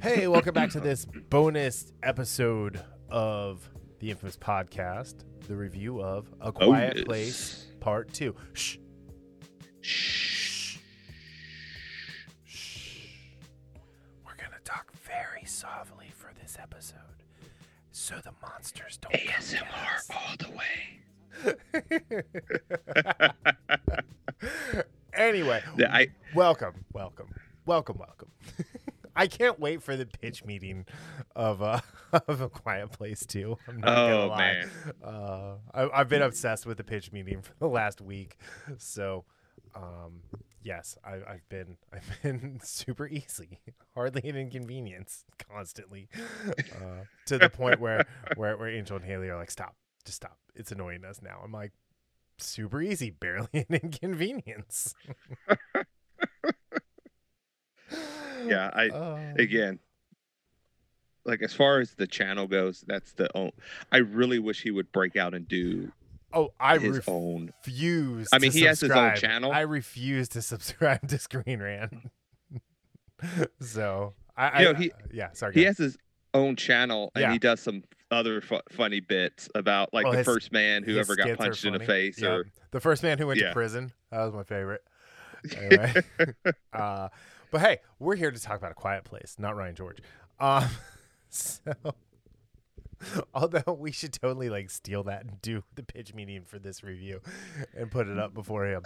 Hey, welcome back to this bonus episode of the infamous podcast, the review of A oh, Quiet Bonus. Place Part 2. Shh. Shh. Shh. We're going to talk very softly for this episode so the monsters don't come get ASMR us. all the way. anyway, The- I welcome, welcome, welcome, welcome. I can't wait for the pitch meeting of uh, of a quiet place too. I'm not gonna oh lie. man, Uh, I, I've been obsessed with the pitch meeting for the last week, so um, yes, I, I've been I've been super easy, hardly an inconvenience, constantly, uh, to the point where where where Angel and Haley are like, stop, just stop, it's annoying us now. I'm like, super easy, barely an inconvenience. Yeah. I Uh, again, like as far as the channel goes, that's the only. I really wish he would break out and do oh, I his ref- own. refuse. I mean, to he has his own subscribe. channel. I refuse to subscribe to Screen Rant. so I, You I know, he- yeah, sorry. He has his own channel, and Yeah. he does some other fu- funny bits about like Oh, the his- first man who ever got punched in the face, Yep. or the first man who went to prison. That was my favorite. Anyway, uh, but hey, we're here to talk about a quiet place, not Ryan George. Um, so, although we should totally like steal that and do the pitch meeting for this review and put it up before him,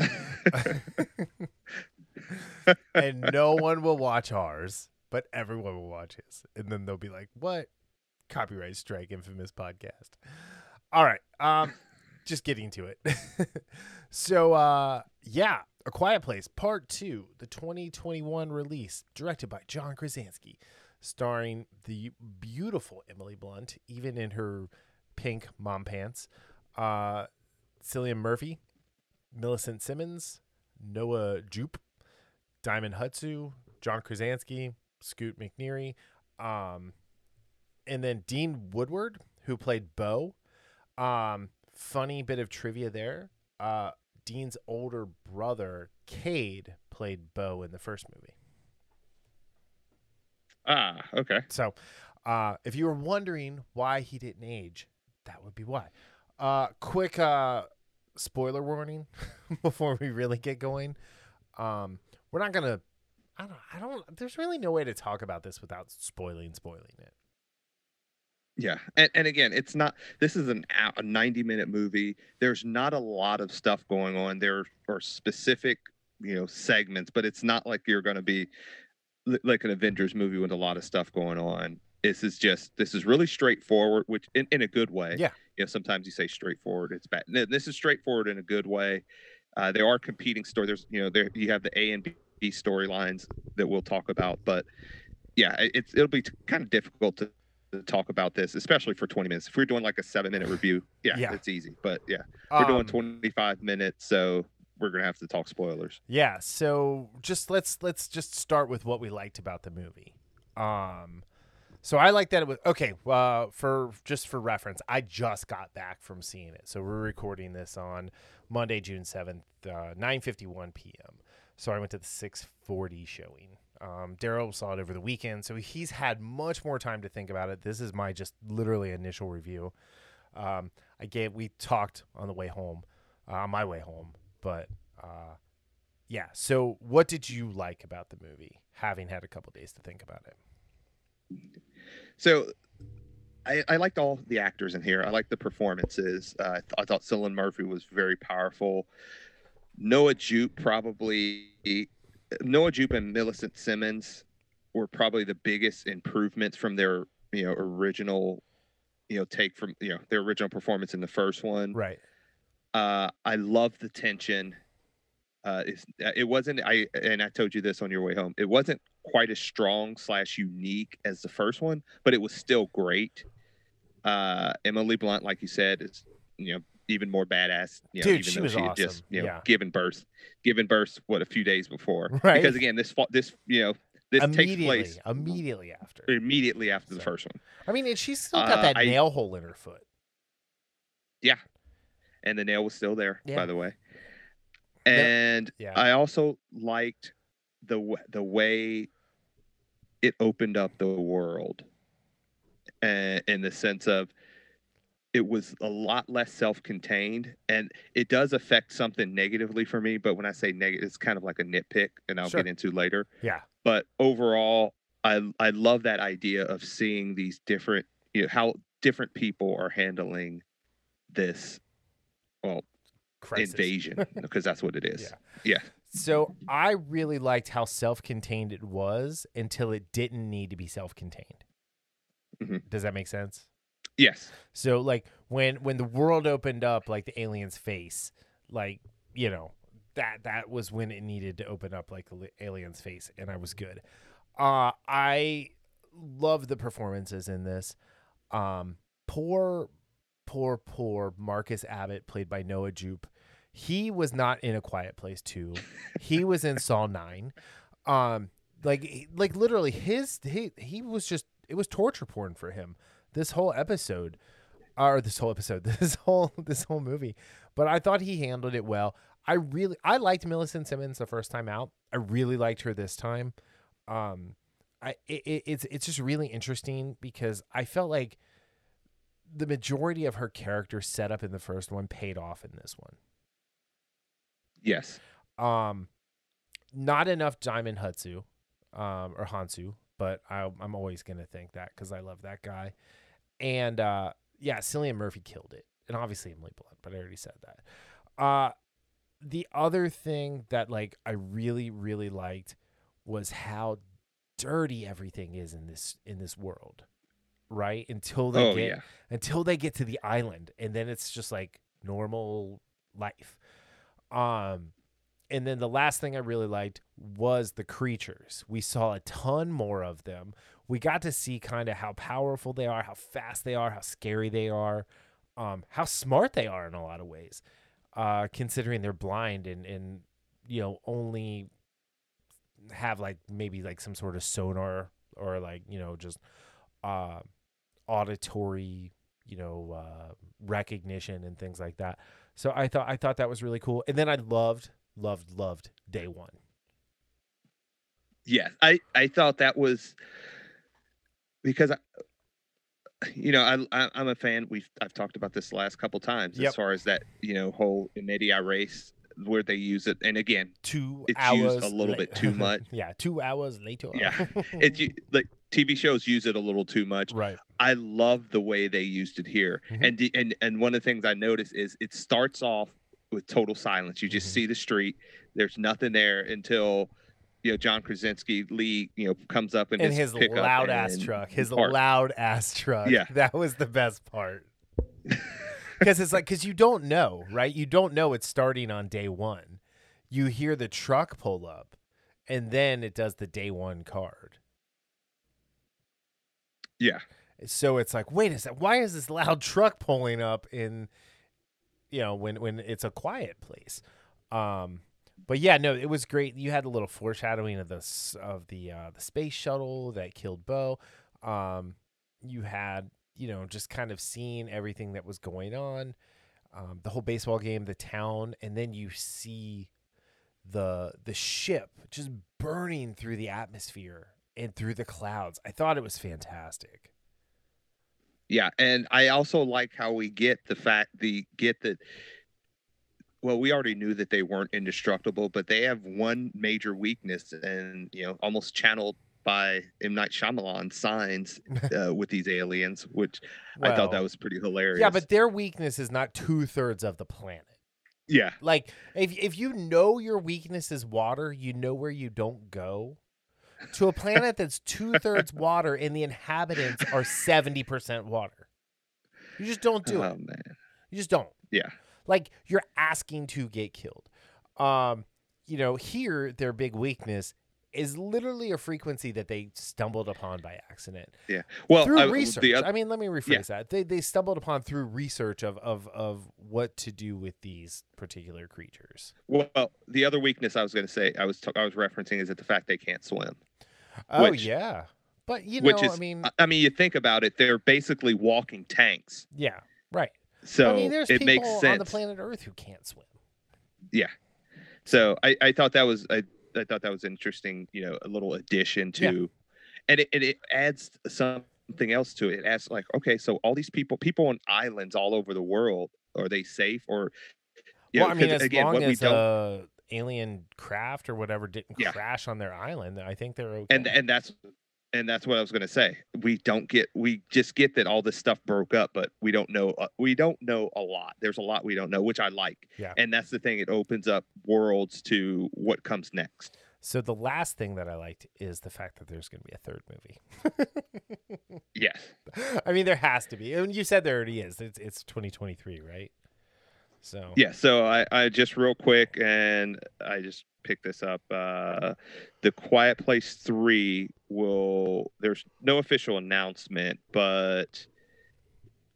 and no one will watch ours, but everyone will watch his, and then they'll be like, "What? Copyright strike, infamous podcast." All right. Um, just getting to it. so, uh, yeah, A Quiet Place Part Two, the 2021 release, directed by John Krasinski, starring the beautiful Emily Blunt, even in her pink mom pants. Uh, Cillian Murphy, Millicent Simmonds, Noah Jupe, Djimon Hounsou, John Krasinski, Scoot McNairy, um, and then Dean Woodward, who played Beau. Um, funny bit of trivia there. Uh, Dean's older brother, Cade, played Beau in the first movie. ah, okay. So, uh, if you were wondering why he didn't age, that would be why. Uh, quick uh, spoiler warning before we really get going. Um, we're not gonna. I don't. I don't. There's really no way to talk about this without spoiling spoiling it. Yeah, and and again, it's not. This is an a ninety minute movie. There's not a lot of stuff going on. There are specific, you know, segments, but it's not like you're going to be li- like an Avengers movie with a lot of stuff going on. This is just this is really straightforward, which in, in a good way. Yeah. You know, sometimes you say straightforward, it's bad. No, This is straightforward in a good way. Uh, there are competing stories. There's you know there you have the A and B storylines that we'll talk about, but yeah, it- it's it'll be t- kind of difficult to talk about this, especially for 20 minutes. If we're doing like a seven minute review, yeah, Yeah. it's easy. But yeah, we're doing Um, 25 minutes, so we're gonna have to talk spoilers. Yeah, so just let's let's just start with what we liked about the movie. Um so I like that it was okay, uh for just for reference, I just got back from seeing it. So we're recording this on Monday, June 7th, uh 9:51 p.m. So I went to the 6:40 showing. Um Darryl saw it over the weekend, so he's had much more time to think about it. This is my just literally initial review. Um I gave we talked on the way home, uh, on my way home, but uh yeah. So, what did you like about the movie, having had a couple days to think about it? So I, I liked all the actors in here. I liked the performances. Uh, I, th- I thought Cillian Murphy was very powerful. Noah Jupe probably Noah Jupe and Millicent Simmonds were probably the biggest improvements from their you know original you know take from you know their original performance in the first one. Right. Uh, I love the tension. Uh, uh, it wasn't I and I told you this on your way home. It wasn't quite as strong slash unique as the first one, but it was still great. Uh, Emily Blunt, like you said, is you know even more badass. You know, Dude, even she though was she had awesome. just you know Yeah. given birth, given birth what a few days before. Right. Because again, this this you know this takes place immediately after. immediately after the first one. I mean, and she's still got Uh, that I- nail hole in her foot. Yeah, and the nail was still there Yeah. by the way and yeah. i also liked the the way it opened up the world and in the sense of it was a lot less self-contained and it does affect something negatively for me but when i say negative it's kind of like a nitpick and i'll Sure. get into later Yeah. but overall i i love that idea of seeing these different you know how different people are handling this well Crisis. invasion because that's what it is Yeah. yeah So I really liked how self-contained it was until it didn't need to be self-contained. Mhm. Does that make sense? Yes So like when when the world opened up like the alien's face, like, you know, that that was when it needed to open up like the alien's face and I was good. Uh I love the performances in this. Um poor poor poor Marcus Abbott played by Noah Jupe. He was not in a quiet place too. He was in Saw 9. Um like like literally his he he was just it was torture porn for him this whole episode or this whole episode this whole this whole movie but i thought he handled it well. I really i liked millicent simmonds the first time out. I really liked her this time. Um i it, it- it's it's just really interesting because i felt like the majority of her character set up in the first one paid off in this one. Yes. Um, not enough Djimon Hounsou, um, or Hounsou, but I, I'm always gonna think that because I love that guy. And uh, yeah, Cillian Murphy killed it, and obviously Emily Blunt, but I already said that. Uh, the other thing that like I really really liked was how dirty everything is in this in this world, right? Until they oh get yeah. until they get to the island and then it's just like normal life. Um and then the last thing i really liked was the creatures. We saw a ton more of them we got to see kind of how powerful they are how fast they are how scary they are um how smart they are in a lot of ways uh considering they're blind and and you know only have like maybe like some sort of sonar or like you know just uh auditory you know uh recognition and things like that. So i thought i thought that was really cool. And then i loved loved loved day one. Yes, I I thought that was because I, you know I, I I'm a fan. We've I've talked about this the last couple times Yep. as far as that you know whole medias res where they use it, and again two It's hours used a little bit too much. yeah two hours later Yeah. it's like TV shows use it a little too much. right I love the way they used it here, Mhm. and and and one of the things I noticed is it starts off with total silence. You just Mhm. see the street. There's nothing there until. You know, John Krasinski Lee, you know, comes up in and his, his loud ass truck his parks. loud ass truck Yeah. that was the best part because it's like because you don't know right you don't know it's starting on day one you hear the truck pull up and then it does the day one card Yeah. so it's like wait a sec why is this loud truck pulling up in you know when when it's a quiet place um but yeah no it was great. You had a little foreshadowing of the of the uh the space shuttle that killed Beau. Um you had you know just kind of seeing everything that was going on um the whole baseball game the town and then you see the the ship just burning through the atmosphere and through the clouds. I thought it was fantastic. Yeah, and I also like how we get the fact the get that. Well, we already knew that they weren't indestructible, but they have one major weakness, and you know, almost channeled by M Night Shyamalan signs uh, with these aliens, which I thought that was pretty hilarious. Yeah, but their weakness is not two thirds of the planet. yeah, Like if if you know your weakness is water, you know where you don't go. To a planet that's two thirds water and the inhabitants are seventy percent water. You just don't do oh it. man, You just don't. yeah, Like you're asking to get killed. Um, you know, here their big weakness is literally a frequency that they stumbled upon by accident. Yeah. Well, through I, research. I mean, let me rephrase that. They they stumbled upon through research of of of what to do with these particular creatures. well, the other weakness I was going to say, I was t- I was referencing is that the fact they can't swim. Oh Which- yeah, but you know, which is, I mean, I mean, you think about it, they're basically walking tanks. yeah, right. So I mean, there's it people makes sense. on the planet Earth who can't swim. Yeah. So I, I thought that was I, I thought that was interesting, you know, a little addition Yeah. to and it, and it adds something else to it. It adds like, okay, so all these people, people on islands all over the world, are they safe or? you well, know, I mean, as again, long as don't- uh, alien craft or whatever didn't Yeah. crash on their island, I think they're okay. and and that's and that's what I was gonna say. We don't get we just get that all this stuff broke up, but we don't know uh, we don't know a lot. There's a lot we don't know, which I like. Yeah. And that's the thing. It opens up worlds to what comes next. so the last thing that I liked is the fact that there's going to be a third movie. Yes. I mean, there has to be. And you said there already is. It's it's 2023, right? So Yeah. So I I just real quick and I just picked this up. Uh, the Quiet Place Three will. There's no official announcement, but.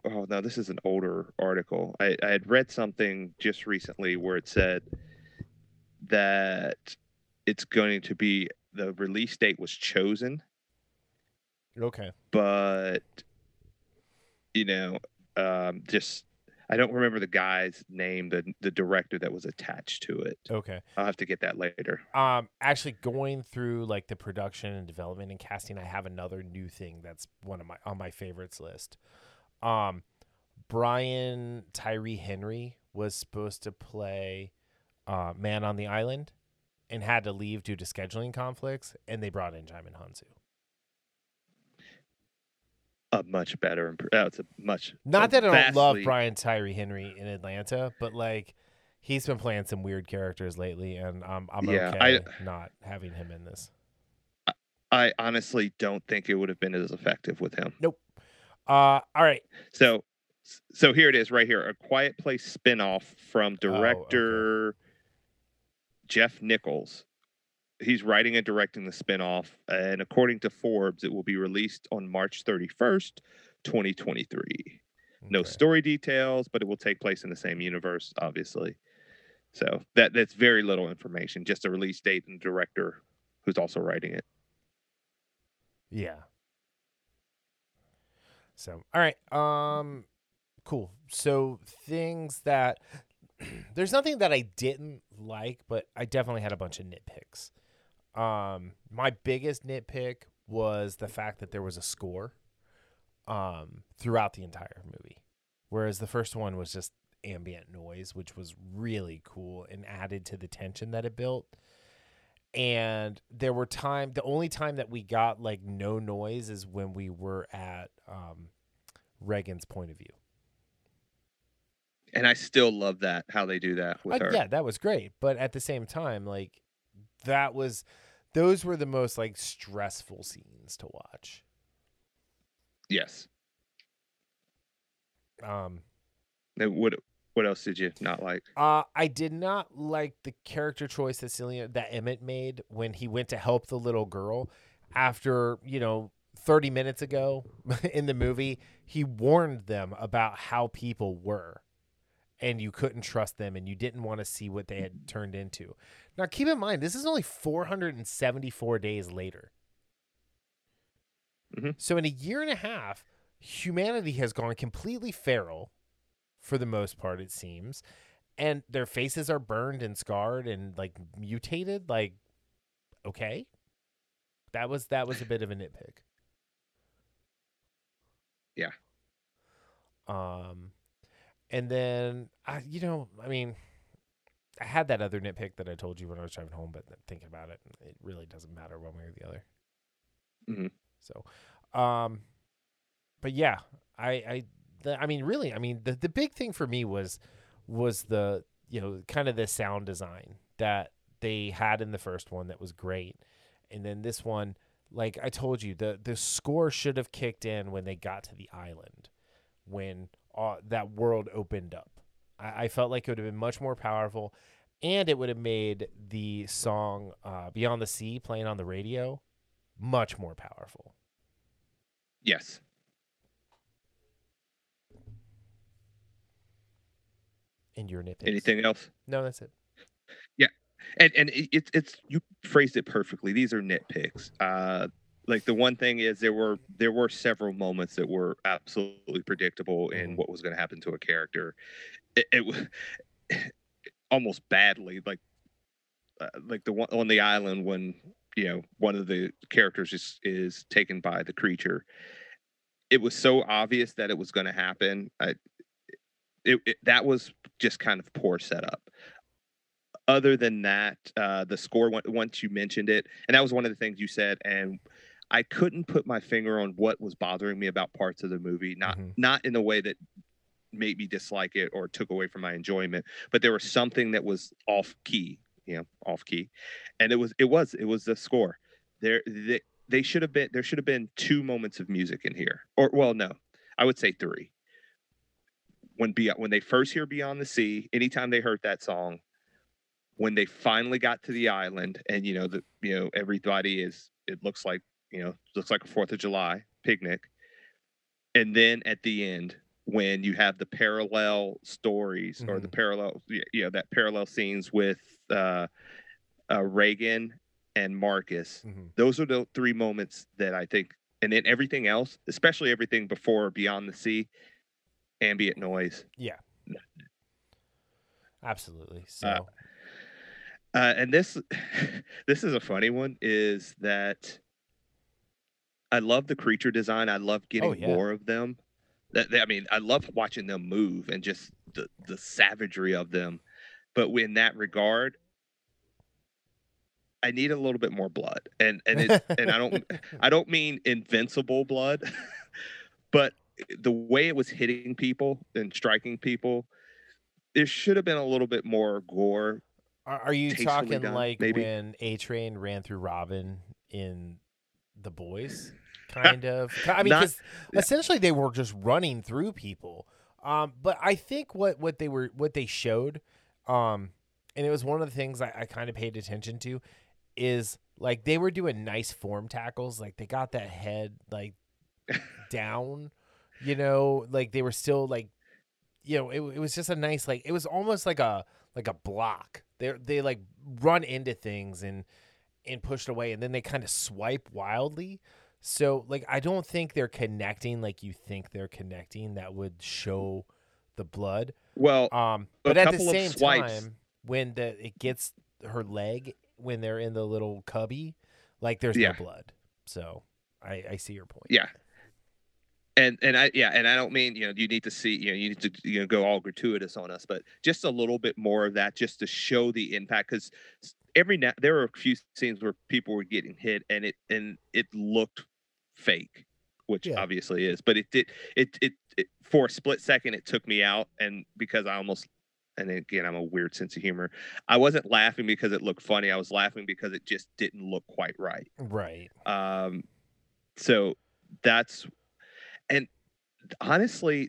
Oh no, this is an older article. I, I had read something just recently where it said that it's going to be the release date was chosen, okay. but you know, um, just I don't remember the guy's name, the the director that was attached to it. Okay. I'll have to get that later. Um, actually, going through like the production and development and casting, I have another new thing that's one of my on my favorites list. Um, Brian Tyree Henry was supposed to play uh, Man on the Island, and had to leave due to scheduling conflicts, and they brought in Djimon Hounsou. A much better. Uh, it's a much Not that I don't love Brian Tyree Henry in Atlanta, but like he's been playing some weird characters lately, and um, I'm Yeah, okay I- not having him in this. I honestly don't think it would have been as effective with him. Nope. Uh, all right. So, so here it is, right here, a Quiet Place spinoff from Oh, okay. director Jeff Nichols. He's writing and directing the spinoff, and according to Forbes, it will be released on March 31st, 2023. No story details, but it will take place in the same universe, obviously. So that that's very little information, just a release date and director who's also writing it. Yeah. So, all right. Um cool. So, things that there's nothing that I didn't like, but I definitely had a bunch of nitpicks. Um my biggest nitpick was the fact that there was a score um throughout the entire movie. Whereas the first one was just ambient noise, which was really cool and added to the tension that it built and there were time the only time that we got like no noise is when we were at um Regan's point of view. And I still love that how they do that with Uh, her. yeah, that was great, but at the same time like that was those were the most like stressful scenes to watch. Yes. Um What what else did you not like? Uh, I did not like the character choice that Celia that Emmett made when he went to help the little girl. After you know, thirty minutes ago in the movie, he warned them about how people were, and you couldn't trust them, and you didn't want to see what they had turned into. Now, keep in mind, this is only four hundred and seventy-four days later. Mhm. So, in a year and a half, humanity has gone completely feral for the most part it seems and their faces are burned and scarred and like mutated like okay that was that was a bit of a nitpick Yeah. um and then i you know i mean i had that other nitpick that i told you when i was driving home but thinking about it it really doesn't matter one way or the other Mhm. so um but yeah i i the, i mean really i mean the, the big thing for me was was the you know kind of the sound design that they had in the first one that was great and then this one like i told you the the score should have kicked in when they got to the island when uh, that world opened up I, I felt like it would have been much more powerful and it would have made the song uh, beyond the sea playing on the radio much more powerful Yes. in your nitpicks. Anything else? No, that's it. Yeah, and and it, it's it's you phrased it perfectly. These are nitpicks. Uh, like the one thing is there were there were several moments that were absolutely predictable in Mhm. what was going to happen to a character. It, it was almost badly like uh, like the one on the island when you know one of the characters is is taken by the creature it was so obvious that it was going to happen I, it, it, that was just kind of poor setup other than that uh the score once you mentioned it and that was one of the things you said and i couldn't put my finger on what was bothering me about parts of the movie not Mhm. not in a way that made me dislike it or took away from my enjoyment but there was something that was off key you know off key. And it was it was it was the score. There they, they should have been there should have been two moments of music in here or well no i would say three. When be when they first hear beyond the sea anytime they heard that song when they finally got to the island and you know the you know everybody is it looks like you know looks like a fourth of july picnic and then at the end when you have the parallel stories or the parallel you know that parallel scenes with uh, uh regan and marcus Mhm. those are the three moments that i think and then everything else especially everything before beyond the sea ambient noise Yeah. Absolutely. So uh, and this this is a funny one is that i love the creature design i love getting Oh, yeah. more of them that, that- i mean i love watching them move and just the, the savagery of them but in that regard i need a little bit more blood and and it, and i don't i don't mean invincible blood but the way it was hitting people and striking people there should have been a little bit more gore Are, are you talking done, like maybe. when A Train ran through Robin in The Boys? Kind of. I mean, 'cause essentially they were just running through people. Um, but I think what what they were what they showed, um, and it was one of the things I, I kind of paid attention to, is like they were doing nice form tackles. Like they got that head like down, you know, like they were still like, you know, it, it was just a nice like it was almost like a like a block. They they like run into things and and pushed away, and then they kind of swipe wildly. So like I don't think they're connecting like you think they're connecting. That would show the blood. well Um, but at the same time, when the it gets her leg when they're in the little cubby, like there's Yeah. no blood. So I I see your point. yeah and and i yeah and i don't mean you know you need to see you know you need to you know go all gratuitous on us but just a little bit more of that just to show the impact because every now there were a few scenes where people were getting hit and it and it looked fake which Yeah. obviously is but it did it, it it for a split second it took me out and because i almost and again i'm a weird sense of humor i wasn't laughing because it looked funny i was laughing because it just didn't look quite right Right. um so that's and honestly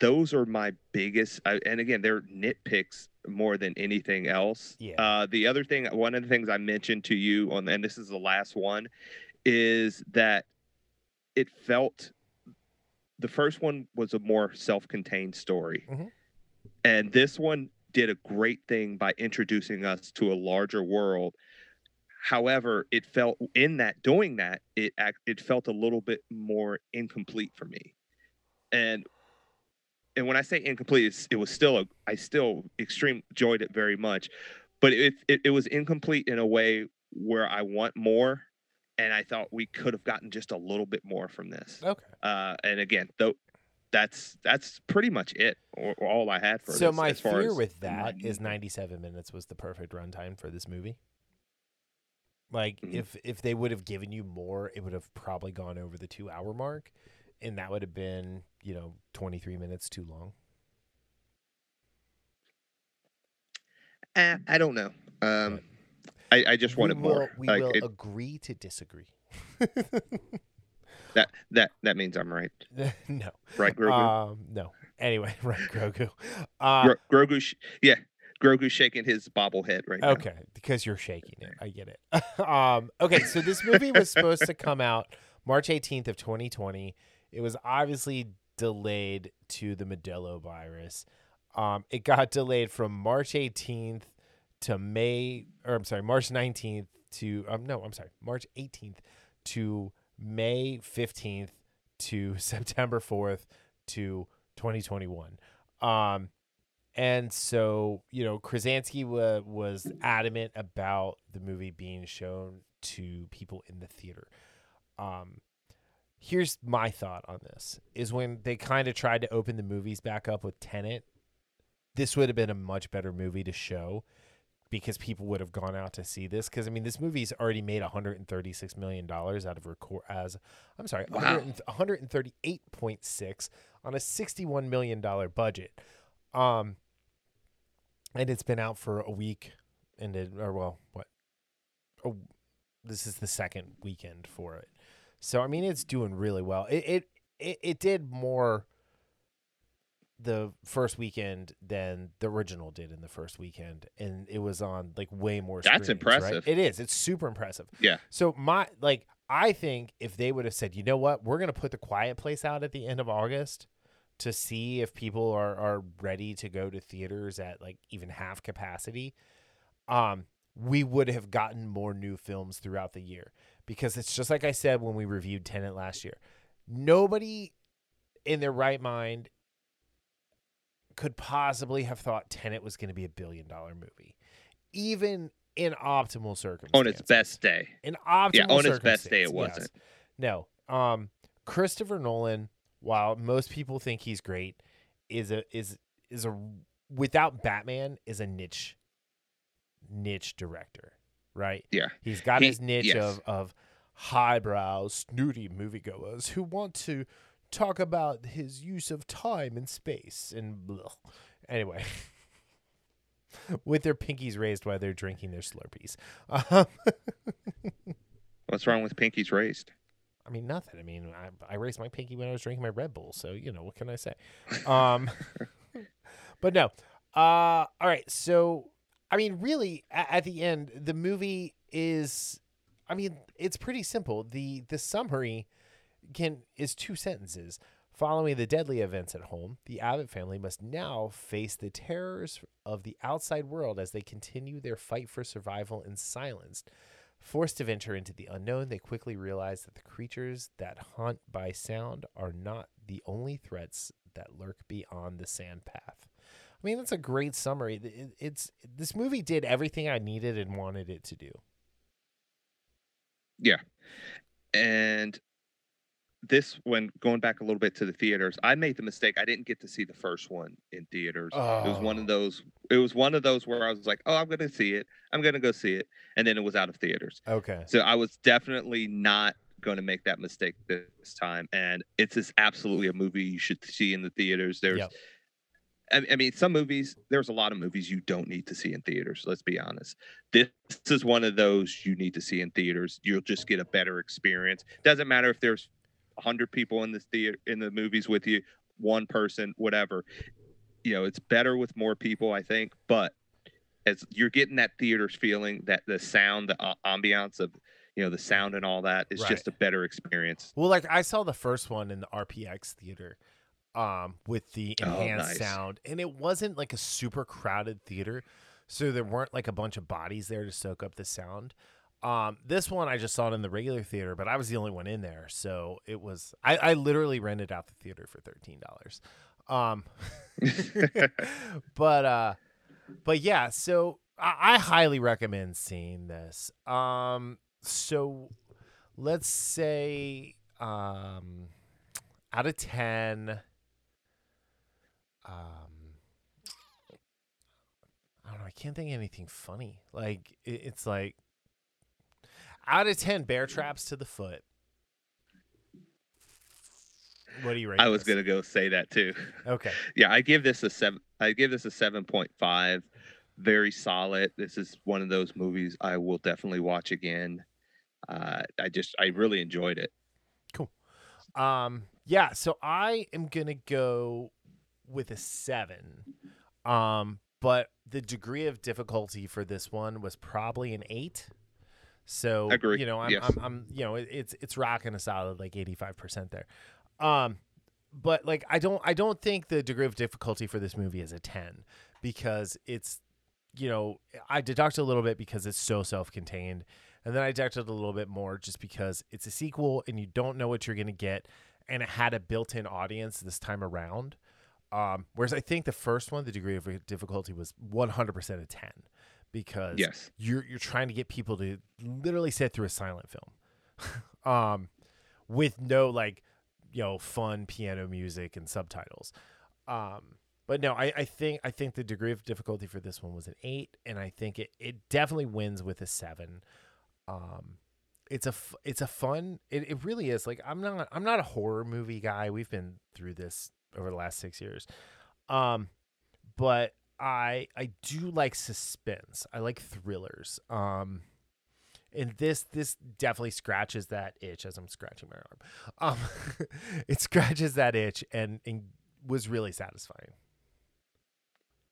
those are my biggest I, and again they're nitpicks more than anything else Yeah. uh the other thing one of the things i mentioned to you on and this is the last one is that it felt the first one was a more self-contained story Mhm. and this one did a great thing by introducing us to a larger world however it felt in that doing that it act, it felt a little bit more incomplete for me and and when i say incomplete it's, it was still a i still extreme enjoyed it very much but it, it it was incomplete in a way where i want more and i thought we could have gotten just a little bit more from this Okay. uh and again though that's that's pretty much it or, or all i had for So this my as far fear with that my- is 97 minutes was the perfect runtime for this movie. Like Mhm. if if they would have given you more, it would have probably gone over the 2 hour mark and that would have been, you know, 23 minutes too long. Eh, i don't know um I, I just wanted will, more We like will it, agree to disagree. that that that means i'm right no. right grogu Um no. Anyway, right Grogu. Uh Gro- grogu sh- yeah grogu's shaking his bobblehead right now Okay, because you're shaking it. I get it. um, okay, so this movie was supposed to come out March 18th of 2020. It was obviously delayed to the Modelo virus. Um, it got delayed from March 18th to May, or I'm sorry, March 19th to um, no, I'm sorry, March 18th to May 15th to September 4th to 2021. Um, and so, you know, Krasinski wa- was adamant about the movie being shown to people in the theater. Um, here's my thought on this: is when they kind of tried to open the movies back up with Tenet, this would have been a much better movie to show because people would have gone out to see this. Because I mean, this movie's already made 136 million dollars out of record as I'm sorry, Wow. 138.6 on a 61 million dollar budget. Um, and it's been out for a week, and it or well, what? Oh, this is the second weekend for it. So I mean, it's doing really well. It it it, it did more the first weekend than the original did in the first weekend, and it was on like way more. That's screens, right? impressive. It is. It's super impressive. Yeah. So my like, I think if they would have said, you know what, we're gonna put the Quiet Place out at the end of August to see if people are are ready to go to theaters at like even half capacity, um, we would have gotten more new films throughout the year because it's just like I said when we reviewed Tenet last year. Nobody in their right mind could possibly have thought Tenet was going to be a billion dollar movie, even in optimal circumstances. on its best day. In optimal Yeah, on its best day, it wasn't. yes. No. Um Christopher Nolan, while most people think he's great, is a is is a without Batman is a niche niche director, right? Yeah. He's got He- his niche yes. of of highbrow, snooty moviegoers who want to talk about his use of time and space and blah. anyway. With their pinkies raised while they're drinking their Slurpees. Um, What's wrong with pinkies raised? I mean, nothing. I mean, I, I raised my pinky when I was drinking my Red Bull, so you know what can I say? Um, but no. Uh, all right. So, I mean, really, at, the end, the movie is. I mean, it's pretty simple. the The summary can is two sentences. Following the deadly events at home, the Abbott family must now face the terrors of the outside world as they continue their fight for survival in silence. Forced to venture into the unknown, they quickly realize that the creatures that haunt by sound are not the only threats that lurk beyond the sand path. I mean, that's a great summary. It- It's this movie did everything I needed and wanted it to do. Yeah, and this when going back a little bit to the theaters, I made the mistake. I didn't get to see the first one in theaters. It was one of oh. those. It was one of those where I was like, "Oh, I'm going to see it. I'm going to go see it," and then it was out of theaters. Okay. So I was definitely not going to make that mistake this time. And it's just absolutely a movie you should see in the theaters. There's, Yep. I, I mean, some movies. There's a lot of movies you don't need to see in theaters. Let's be honest. This is one of those you need to see in theaters. You'll just get a better experience. Doesn't matter if there's hundred people in the theater in the movies with you, one person, whatever. You know, it's better with more people, I think. But as you're getting that theaters feeling, that the sound, the uh, ambiance of, you know, the sound and all that is Right. just a better experience. Well, like I saw the first one in the RPX theater um with the Oh, enhanced nice. sound and it wasn't like a super crowded theater so there weren't like a bunch of bodies there to soak up the sound. Um this one I just saw it in the regular theater, but I was the only one in there, so it was I I literally rented out the theater for $13. Um but uh but yeah, so I, I highly recommend seeing this. Um so let's say um out of 10 um I don't know, I can't think of anything funny. Like it, it's like out of 10 bear traps to the foot. What do you rate I was this? gonna go say that too. Okay. Yeah, I give this a seven. I give this a seven point five. Very solid. This is one of those movies I will definitely watch again. Uh, I just I really enjoyed it. Cool. Um, yeah, so I am gonna go with a seven. Um, but the degree of difficulty for this one was probably an eight. So you know, I'm, yes. I'm, I'm you know, it's it's rocking a solid like eighty five percent there. Um, but like I don't I don't think the degree of difficulty for this movie is a ten because it's you know I deducted a little bit because it's so self contained. And then I deducted a little bit more just because it's a sequel and you don't know what you're going to get. And it had a built in audience this time around. Um, whereas I think the first one, the degree of difficulty was 100% a 10 because Yes. you're you're trying to get people to literally sit through a silent film. Um with no like you know fun piano music and subtitles. Um but no I, I think i think the degree of difficulty for this one was an eight and i think it, it definitely wins with a seven. Um it's a it's a fun it, it really is. Like i'm not i'm not a horror movie guy. We've been through this over the last six years. Um but i i do like suspense. I like thrillers. Um and this this definitely scratches that itch as i'm scratching my arm. Um it scratches that itch and and was really satisfying.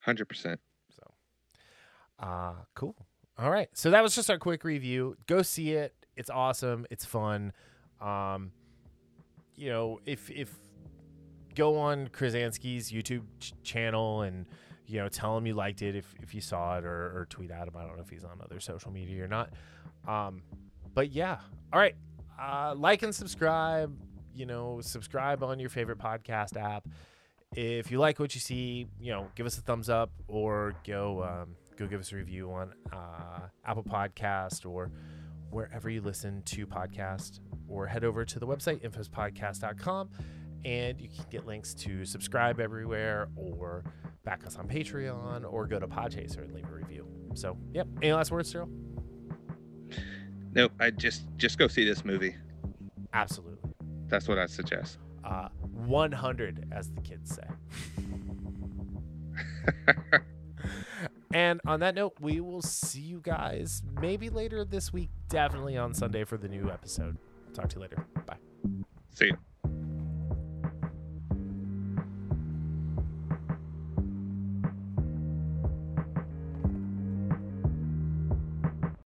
Hundred percent. so uh cool. All right. So that was just our quick review. Go see it. It's awesome. It's fun. Um you know if if go on krasinski's youtube ch- channel and you know tell him you liked it if if you saw it or, or tweet at him. I don't know if he's on other social media or not. Um but yeah. All right. Uh like and subscribe you know subscribe on your favorite podcast app. If you like what you see, you know, give us a thumbs up or go um, go give us a review on uh, Apple Podcast or wherever you listen to podcast or head over to the website infospodcast.com and you can get links to subscribe everywhere or back us on Patreon or go to Podchaser and leave a review. So, yep. Any last words, Darryl? Nope. I just just go see this movie. Absolutely. That's what I suggest. Uh, 100, as the kids say. And on that note, we will see you guys maybe later this week, definitely on Sunday for the new episode. Talk to you later. Bye. See you.